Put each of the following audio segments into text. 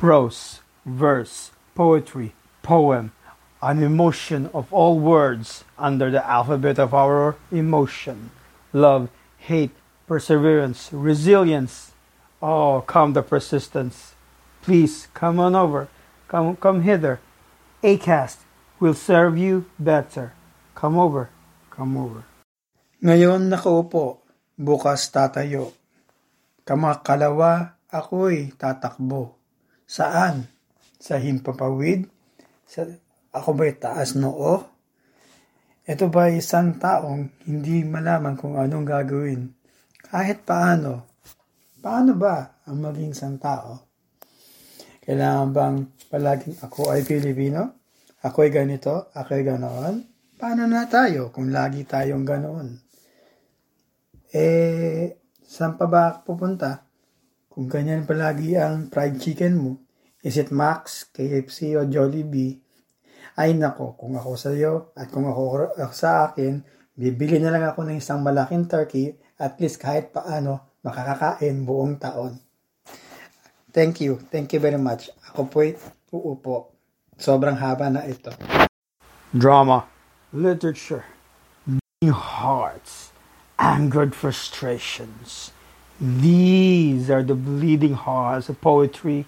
prose, verse, poetry, poem, an emotion of all words under the alphabet of our emotion. Love, hate, perseverance, resilience. Oh, come the persistence. Please come on over. Come, come hither. Acast will serve you better. Come over. Come over. Ngayon nakaupo, bukas tatayo. Kamakalawa, ako'y tatakbo. Saan? Sa himpapawid? Sa, ako ba'y taas noo? Ito ba isang taong hindi malaman kung anong gagawin? Kahit paano. Paano ba ang maging isang tao? Kailangan bang palaging ako ay Pilipino? Ako ay ganito? Ako ay ganoon? Paano na tayo kung lagi tayong ganoon? Eh, saan pa ba pupunta? Kung ganyan palagi ang fried chicken mo, is it Max, KFC o Jollibee? Ay nako, kung ako sa iyo at kung ako, sa akin, bibili na lang ako ng isang malaking turkey at least kahit paano makakakain buong taon. Thank you. Thank you very much. Ako po'y uupo. Sobrang haba na ito. Drama, literature, beating hearts, angered frustrations. These are the bleeding hearts of poetry,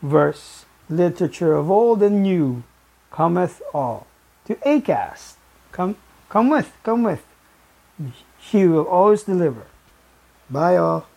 verse, literature of old and new. Cometh all to Acast. Come, come with, come with. He will always deliver. Bye all.